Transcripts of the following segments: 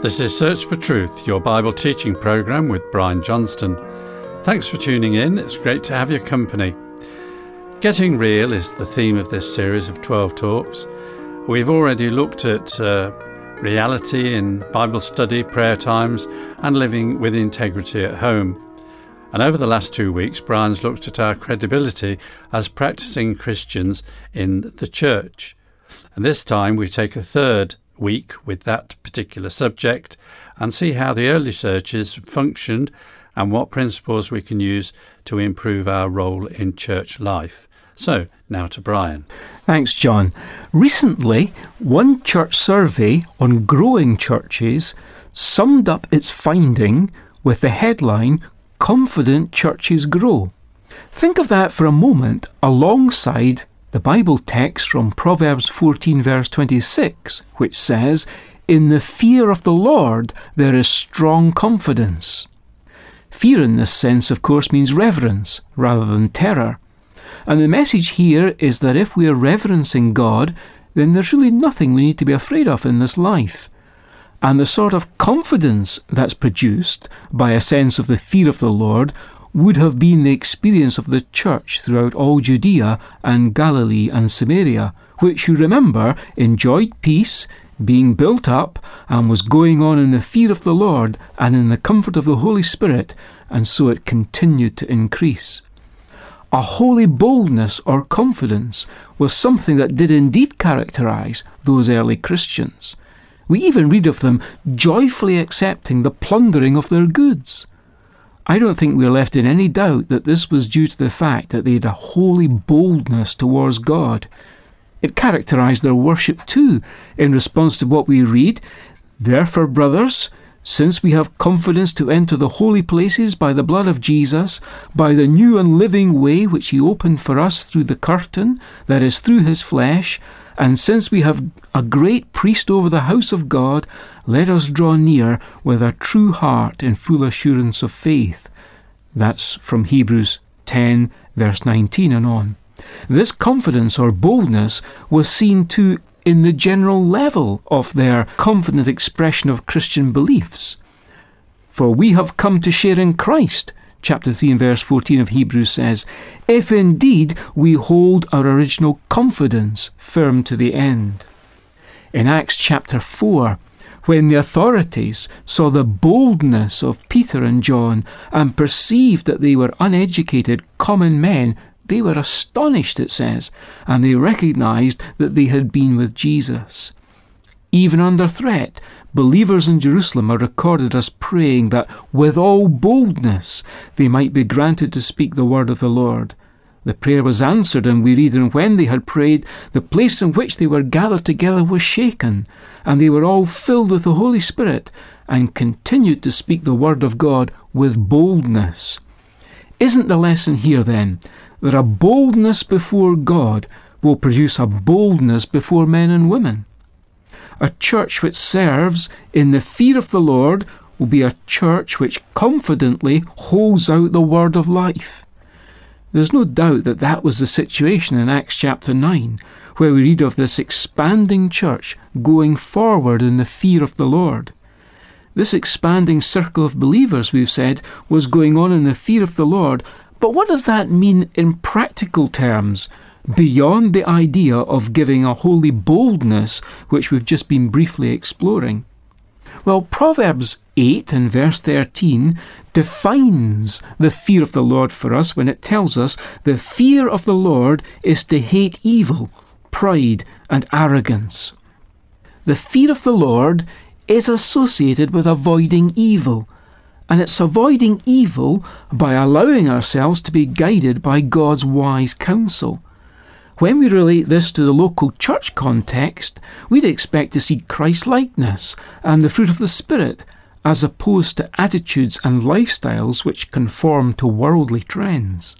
This is Search for Truth, your Bible teaching program with Brian Johnston. Thanks for tuning in. It's great to have your company. Getting real is the theme of this series of 12 talks. We've already looked at uh, reality in Bible study, prayer times, and living with integrity at home. And over the last two weeks, Brian's looked at our credibility as practicing Christians in the church. And this time we take a third week with that particular subject and see how the early churches functioned and what principles we can use to improve our role in church life. So, now to Brian. Thanks, John. Recently, one church survey on growing churches summed up its finding with the headline Confident Churches Grow. Think of that for a moment alongside the Bible text from Proverbs 14, verse 26, which says, In the fear of the Lord there is strong confidence. Fear in this sense, of course, means reverence rather than terror. And the message here is that if we are reverencing God, then there's really nothing we need to be afraid of in this life. And the sort of confidence that's produced by a sense of the fear of the Lord would have been the experience of the church throughout all Judea and Galilee and Samaria, which you remember enjoyed peace, being built up, and was going on in the fear of the Lord and in the comfort of the Holy Spirit, and so it continued to increase. A holy boldness or confidence was something that did indeed characterize those early Christians. We even read of them joyfully accepting the plundering of their goods. I don't think we're left in any doubt that this was due to the fact that they had a holy boldness towards God. It characterized their worship too, in response to what we read. Therefore, brothers, since we have confidence to enter the holy places by the blood of Jesus, by the new and living way which He opened for us through the curtain, that is, through His flesh, and since we have a great priest over the house of God, let us draw near with a true heart in full assurance of faith. That's from Hebrews 10, verse 19 and on. This confidence or boldness was seen too in the general level of their confident expression of Christian beliefs. For we have come to share in Christ, chapter 3 and verse 14 of Hebrews says, if indeed we hold our original confidence firm to the end. In Acts chapter 4, when the authorities saw the boldness of Peter and John and perceived that they were uneducated common men, they were astonished, it says, and they recognized that they had been with Jesus. Even under threat, believers in Jerusalem are recorded as praying that with all boldness they might be granted to speak the word of the Lord. The prayer was answered, and we read, And when they had prayed, the place in which they were gathered together was shaken, and they were all filled with the Holy Spirit, and continued to speak the word of God with boldness. Isn't the lesson here, then, that a boldness before God will produce a boldness before men and women? A church which serves in the fear of the Lord will be a church which confidently holds out the word of life. There's no doubt that that was the situation in Acts chapter 9, where we read of this expanding church going forward in the fear of the Lord. This expanding circle of believers, we've said, was going on in the fear of the Lord. But what does that mean in practical terms? beyond the idea of giving a holy boldness, which we've just been briefly exploring? Well, Proverbs 8 and verse 13 defines the fear of the Lord for us when it tells us the fear of the Lord is to hate evil, pride, and arrogance. The fear of the Lord is associated with avoiding evil, and it's avoiding evil by allowing ourselves to be guided by God's wise counsel. When we relate this to the local church context, we'd expect to see Christ likeness and the fruit of the Spirit, as opposed to attitudes and lifestyles which conform to worldly trends.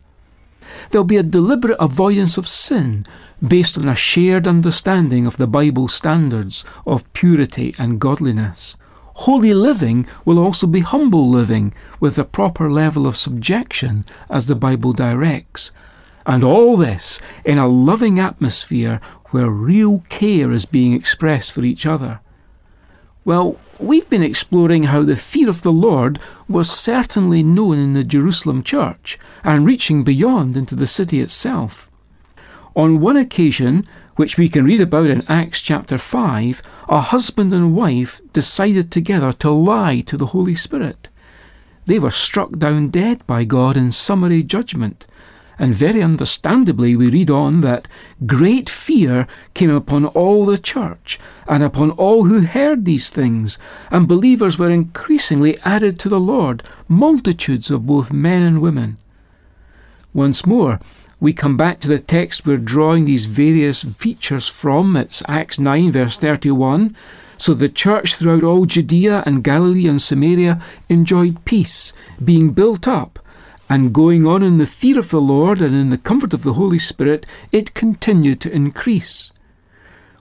There'll be a deliberate avoidance of sin based on a shared understanding of the Bible standards of purity and godliness. Holy living will also be humble living with a proper level of subjection as the Bible directs, and all this in a loving atmosphere where real care is being expressed for each other. Well, we've been exploring how the fear of the Lord was certainly known in the Jerusalem church and reaching beyond into the city itself. On one occasion, which we can read about in Acts chapter 5, a husband and wife decided together to lie to the Holy Spirit. They were struck down dead by God in summary judgment. And very understandably, we read on that great fear came upon all the church and upon all who heard these things, and believers were increasingly added to the Lord, multitudes of both men and women. Once more, we come back to the text we're drawing these various features from. It's Acts 9, verse 31. So the church throughout all Judea and Galilee and Samaria enjoyed peace, being built up, and going on in the fear of the Lord and in the comfort of the Holy Spirit, it continued to increase.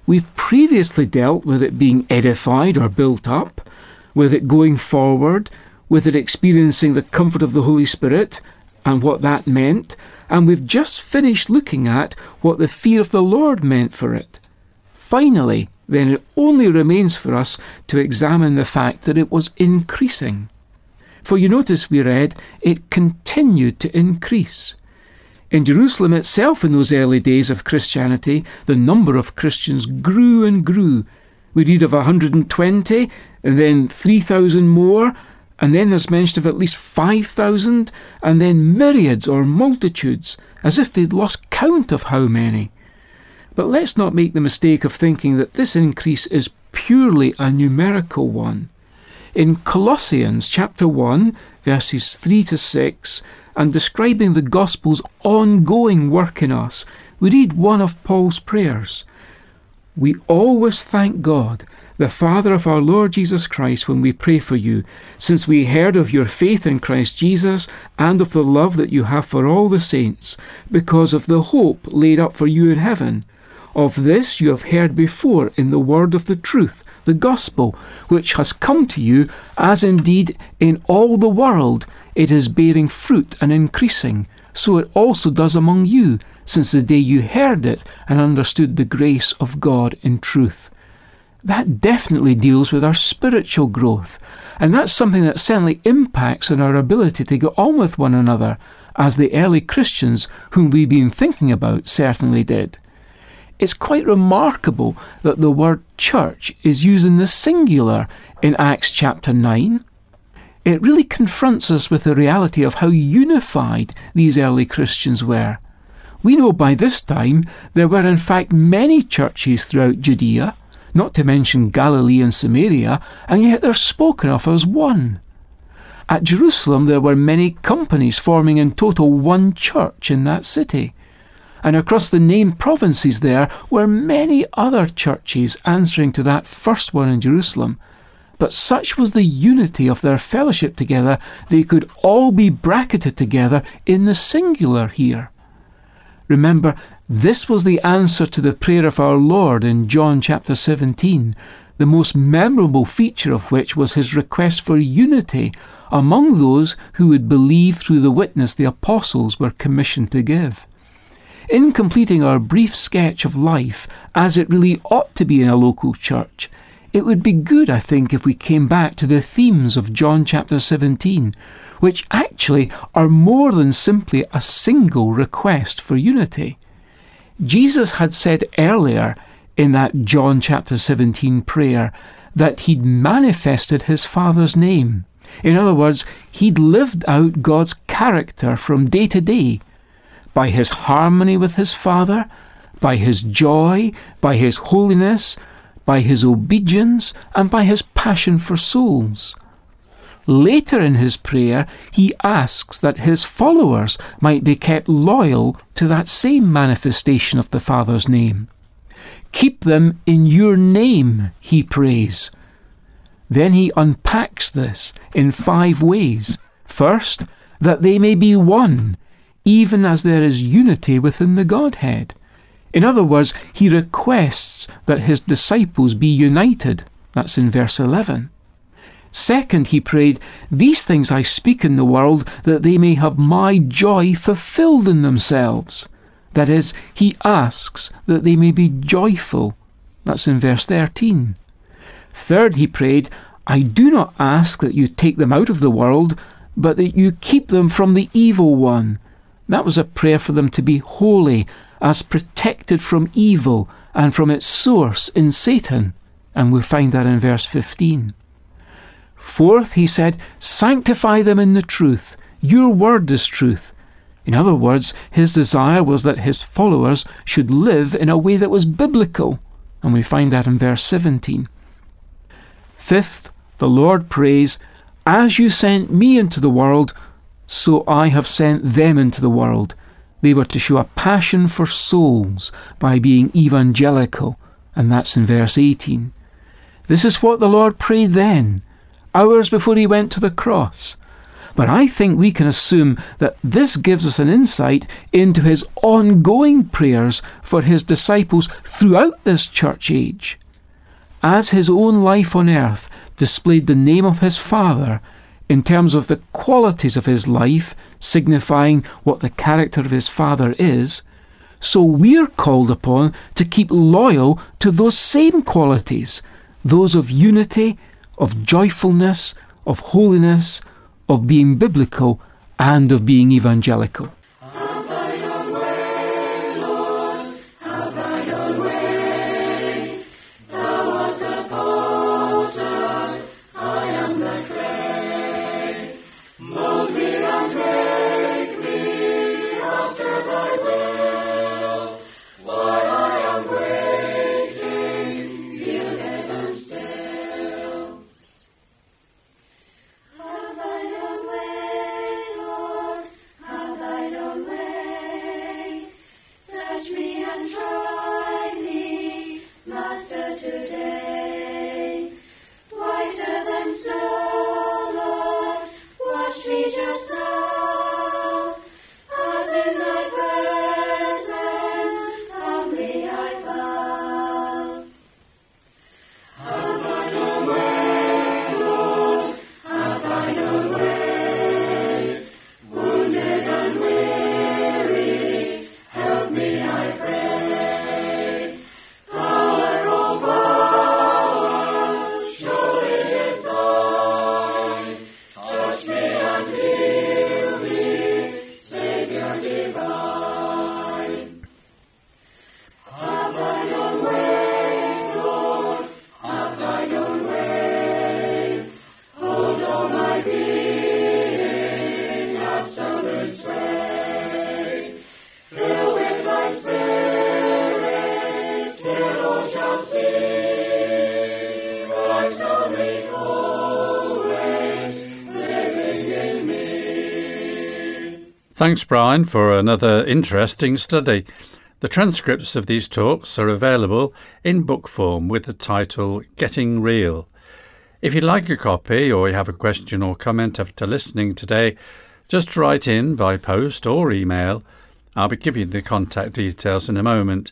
We've previously dealt with it being edified or built up, with it going forward, with it experiencing the comfort of the Holy Spirit, and what that meant, and we've just finished looking at what the fear of the Lord meant for it. Finally, then it only remains for us to examine the fact that it was increasing. For you notice we read, it continued to increase. In Jerusalem itself, in those early days of Christianity, the number of Christians grew and grew. We read of 120, and then 3,000 more, and then there's mention of at least 5,000, and then myriads or multitudes, as if they'd lost count of how many. But let's not make the mistake of thinking that this increase is purely a numerical one. In Colossians chapter 1, verses 3 to 6, and describing the gospel's ongoing work in us, we read one of Paul's prayers. We always thank God the Father of our Lord Jesus Christ, when we pray for you, since we heard of your faith in Christ Jesus and of the love that you have for all the saints, because of the hope laid up for you in heaven. Of this you have heard before in the word of the truth, the gospel, which has come to you, as indeed in all the world it is bearing fruit and increasing, so it also does among you, since the day you heard it and understood the grace of God in truth that definitely deals with our spiritual growth. And that's something that certainly impacts on our ability to get on with one another, as the early Christians whom we've been thinking about certainly did. It's quite remarkable that the word church is used in the singular in Acts chapter 9. It really confronts us with the reality of how unified these early Christians were. We know by this time there were in fact many churches throughout Judea, not to mention Galilee and Samaria, and yet they're spoken of as one. At Jerusalem, there were many companies forming in total one church in that city. And across the named provinces there were many other churches answering to that first one in Jerusalem. But such was the unity of their fellowship together, they could all be bracketed together in the singular here. Remember, this was the answer to the prayer of our Lord in John chapter 17, the most memorable feature of which was his request for unity among those who would believe through the witness the apostles were commissioned to give. In completing our brief sketch of life as it really ought to be in a local church, it would be good, I think, if we came back to the themes of John chapter 17, which actually are more than simply a single request for unity. Jesus had said earlier in that John chapter 17 prayer that he'd manifested his Father's name. In other words, he'd lived out God's character from day to day by his harmony with his Father, by his joy, by his holiness, by his obedience, and by his passion for souls. Later in his prayer, he asks that his followers might be kept loyal to that same manifestation of the Father's name. Keep them in your name, he prays. Then he unpacks this in five ways. First, that they may be one, even as there is unity within the Godhead. In other words, he requests that his disciples be united. That's in verse 11. Second, he prayed, These things I speak in the world, that they may have my joy fulfilled in themselves. That is, he asks that they may be joyful. That's in verse 13. Third, he prayed, I do not ask that you take them out of the world, but that you keep them from the evil one. That was a prayer for them to be holy, as protected from evil and from its source in Satan. And we find that in verse 15. Fourth, he said, Sanctify them in the truth. Your word is truth. In other words, his desire was that his followers should live in a way that was biblical. And we find that in verse 17. Fifth, the Lord prays, As you sent me into the world, so I have sent them into the world. They were to show a passion for souls by being evangelical, and that's in verse 18. This is what the Lord prayed then, hours before he went to the cross. But I think we can assume that this gives us an insight into his ongoing prayers for his disciples throughout this church age. As his own life on earth displayed the name of his Father in terms of the qualities of his life, signifying what the character of his Father is, so we're called upon to keep loyal to those same qualities, those of unity, of joyfulness, of holiness, of being biblical, and of being evangelical. Thanks, Brian, for another interesting study. The transcripts of these talks are available in book form with the title Getting Real. If you'd like a copy or you have a question or comment after listening today, just write in by post or email. I'll be giving the contact details in a moment.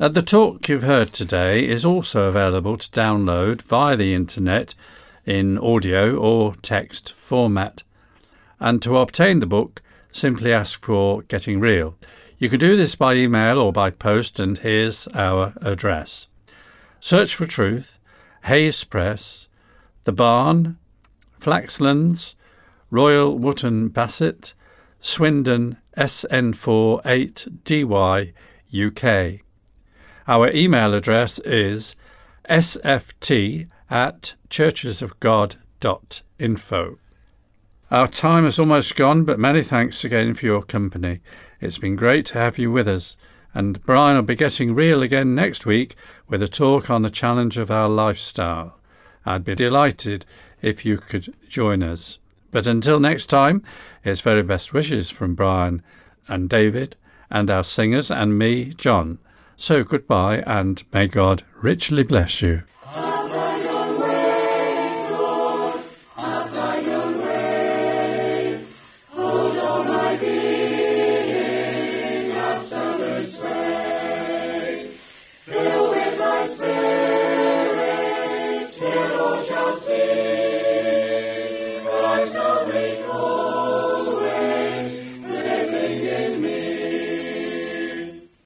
Uh, the talk you've heard today is also available to download via the internet in audio or text format. And to obtain the book, simply ask for Getting Real. You can do this by email or by post, and here's our address. Search for Truth, Hayes Press, The Barn, Flaxlands, Royal Wootton Bassett, Swindon SN4 8DY, UK. Our email address is sft at churchesofgod.info. Our time has almost gone, but many thanks again for your company. It's been great to have you with us. And Brian will be getting real again next week with a talk on the challenge of our lifestyle. I'd be delighted if you could join us. But until next time, it's very best wishes from Brian and David and our singers and me, John. So goodbye and may God richly bless you.